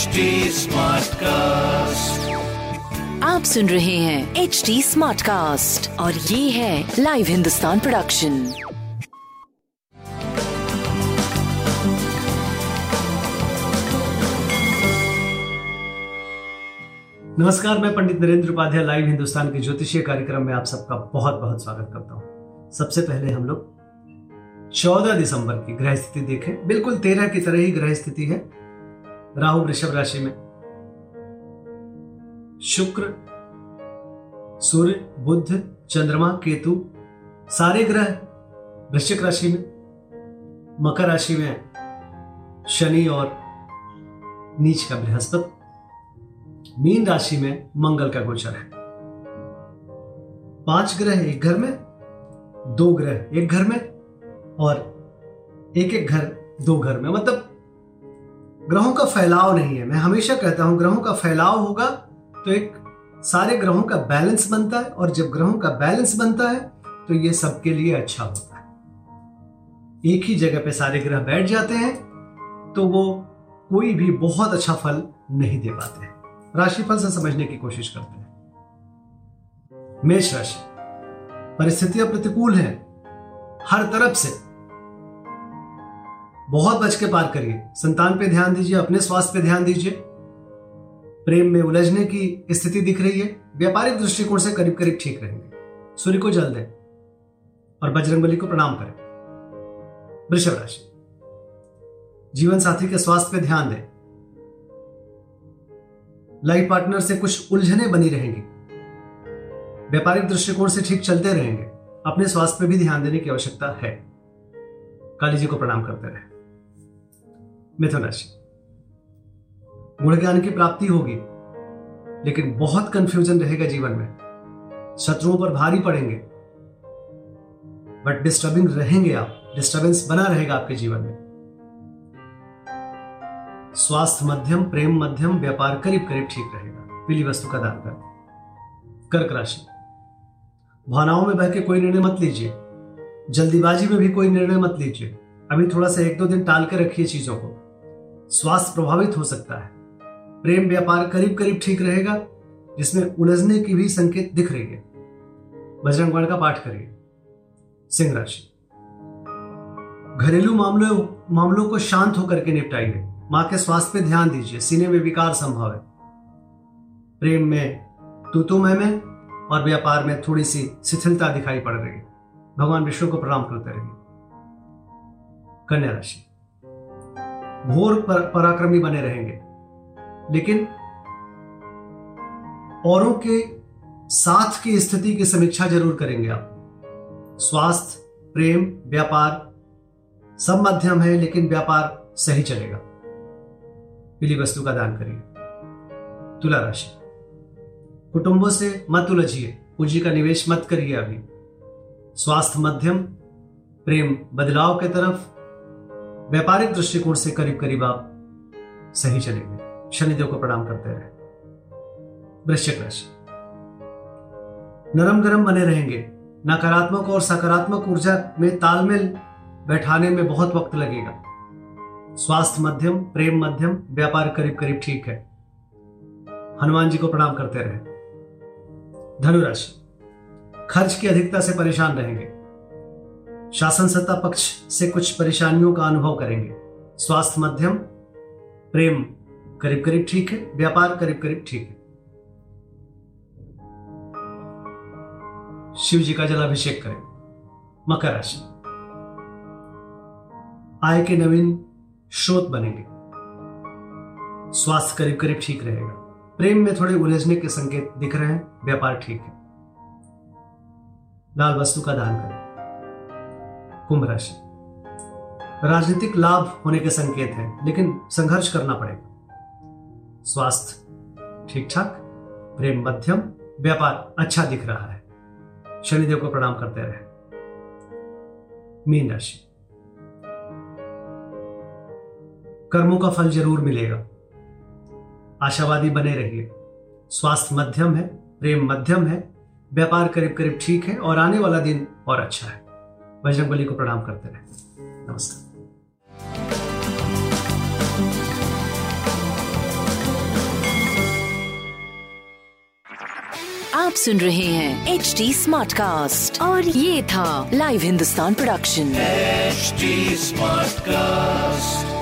Smart Cast आप सुन रहे हैं एच डी स्मार्ट कास्ट और ये है लाइव हिंदुस्तान प्रोडक्शन नमस्कार मैं पंडित नरेंद्र उपाध्याय लाइव हिंदुस्तान के ज्योतिषीय कार्यक्रम में आप सबका बहुत बहुत स्वागत करता हूँ। सबसे पहले हम लोग 14 दिसंबर की ग्रह स्थिति देखें। बिल्कुल तेरह की तरह ही ग्रह स्थिति है। राहु वृषभ राशि में। शुक्र, सूर्य बुद्ध चंद्रमा, केतु, सारे ग्रह वृश्चिक राशि में, मकर राशि में शनि और नीच का बृहस्पति। मीन राशि में मंगल का गोचर है। पाँच ग्रह एक घर में, दो ग्रह एक घर में और एक एक घर दो घर में। मतलब ग्रहों का फैलाव नहीं है। मैं हमेशा कहता हूँ, ग्रहों का फैलाव होगा तो एक सारे ग्रहों का बैलेंस बनता है और जब ग्रहों का बैलेंस बनता है तो ये सबके लिए अच्छा होता है। एक ही जगह पे सारे ग्रह बैठ जाते हैं तो वो कोई भी बहुत अच्छा फल नहीं दे पाते हैं। राशिफल से समझने की कोशिश करते हैं। मेष राशि, परिस्थितियाँ प्रतिकूल हैं। हर तरफ़ से बहुत बच के पार करिए। संतान पे ध्यान दीजिए, अपने स्वास्थ्य पे ध्यान दीजिए। प्रेम में उलझने की स्थिति दिख रही है। व्यापारिक दृष्टिकोण से करीब करीब ठीक रहेंगे। सूर्य को जल दें और बजरंगबली को प्रणाम करें। वृषभ राशि। जीवन साथी के स्वास्थ्य पे ध्यान दें। लाइफ पार्टनर से कुछ उलझने बनी रहेंगी। व्यापारिक दृष्टिकोण से ठीक चलते रहेंगे। अपने स्वास्थ्य पर भी ध्यान देने की आवश्यकता है। काली जी को प्रणाम करते रहे। मिथुन राशि गुण ज्ञान की प्राप्ति होगी, लेकिन बहुत कंफ्यूजन रहेगा जीवन में। शत्रुओं पर भारी पड़ेंगे। बट डिस्टर्बिंग रहेंगे आप डिस्टर्बेंस बना रहेगा आपके जीवन में। स्वास्थ्य मध्यम, प्रेम मध्यम, व्यापार करीब करीब ठीक रहेगा। पीली वस्तु का दान कर। कर्क राशि। भावनाओं में बह के कोई निर्णय मत लीजिए। जल्दीबाजी में भी कोई निर्णय मत लीजिए। अभी थोड़ा सा एक दो दिन टाल के रखिए चीज़ों को। स्वास्थ्य प्रभावित हो सकता है। प्रेम व्यापार करीब करीब ठीक रहेगा, जिसमें उलझने की भी संकेत दिख रही है। बजरंग बाण का पाठ करिए। सिंह राशि। घरेलू मामलों मामलों को शांत होकर के निपटाइए। माँ के स्वास्थ्य पे ध्यान दीजिए। सीने में विकार संभव है। प्रेम में तू में और व्यापार में थोड़ी सी शिथिलता दिखाई पड़ रही है। भगवान विष्णु को प्रणाम करते रहिए। कन्या राशि। घोर पर, पराक्रमी बने रहेंगे। लेकिन औरों के साथ की स्थिति की समीक्षा ज़रूर करेंगे आप। स्वास्थ्य प्रेम व्यापार सब मध्यम है लेकिन व्यापार सही चलेगा। पीली वस्तु का दान करिए। तुला राशि। कुटुंबों से मत उलझिए। पूंजी का निवेश मत करिए अभी। स्वास्थ्य मध्यम प्रेम बदलाव के तरफ़ व्यापारिक दृष्टिकोण से करीब करीब आप सही चलेंगे। शनिदेव को प्रणाम करते रहे। वृश्चिक राशि। नरम गरम बने रहेंगे। नकारात्मक और सकारात्मक ऊर्जा में तालमेल बैठाने में बहुत वक्त लगेगा। स्वास्थ्य मध्यम, प्रेम मध्यम, व्यापार करीब करीब ठीक है। हनुमान जी को प्रणाम करते रहे। धनुराशि। खर्च की अधिकता से परेशान रहेंगे। शासन सत्ता पक्ष से कुछ परेशानियों का अनुभव करेंगे। स्वास्थ्य मध्यम, प्रेम करीब करीब ठीक है, व्यापार करीब करीब ठीक है। शिव जी का जलाभिषेक करें। मकर राशि। आय के नवीन स्रोत बनेंगे। स्वास्थ्य करीब करीब ठीक रहेगा। प्रेम में थोड़े उलझने के संकेत दिख रहे हैं, व्यापार ठीक है। लाल वस्तु का दान करें। कुंभ राशि। राजनीतिक लाभ होने के संकेत हैं, लेकिन संघर्ष करना पड़ेगा। स्वास्थ्य ठीक ठाक प्रेम मध्यम, व्यापार अच्छा दिख रहा है। शनिदेव को प्रणाम करते रहे। मीन राशि। कर्मों का फल ज़रूर मिलेगा। आशावादी बने रहिए। स्वास्थ्य मध्यम है, प्रेम मध्यम है, व्यापार करीब करीब ठीक है और आने वाला दिन और अच्छा है। बजरंग बली को प्रणाम करते रहे। नमस्कार। आप सुन रहे हैं एच डी स्मार्ट कास्ट और ये था live Hindustan production HD Smart Cast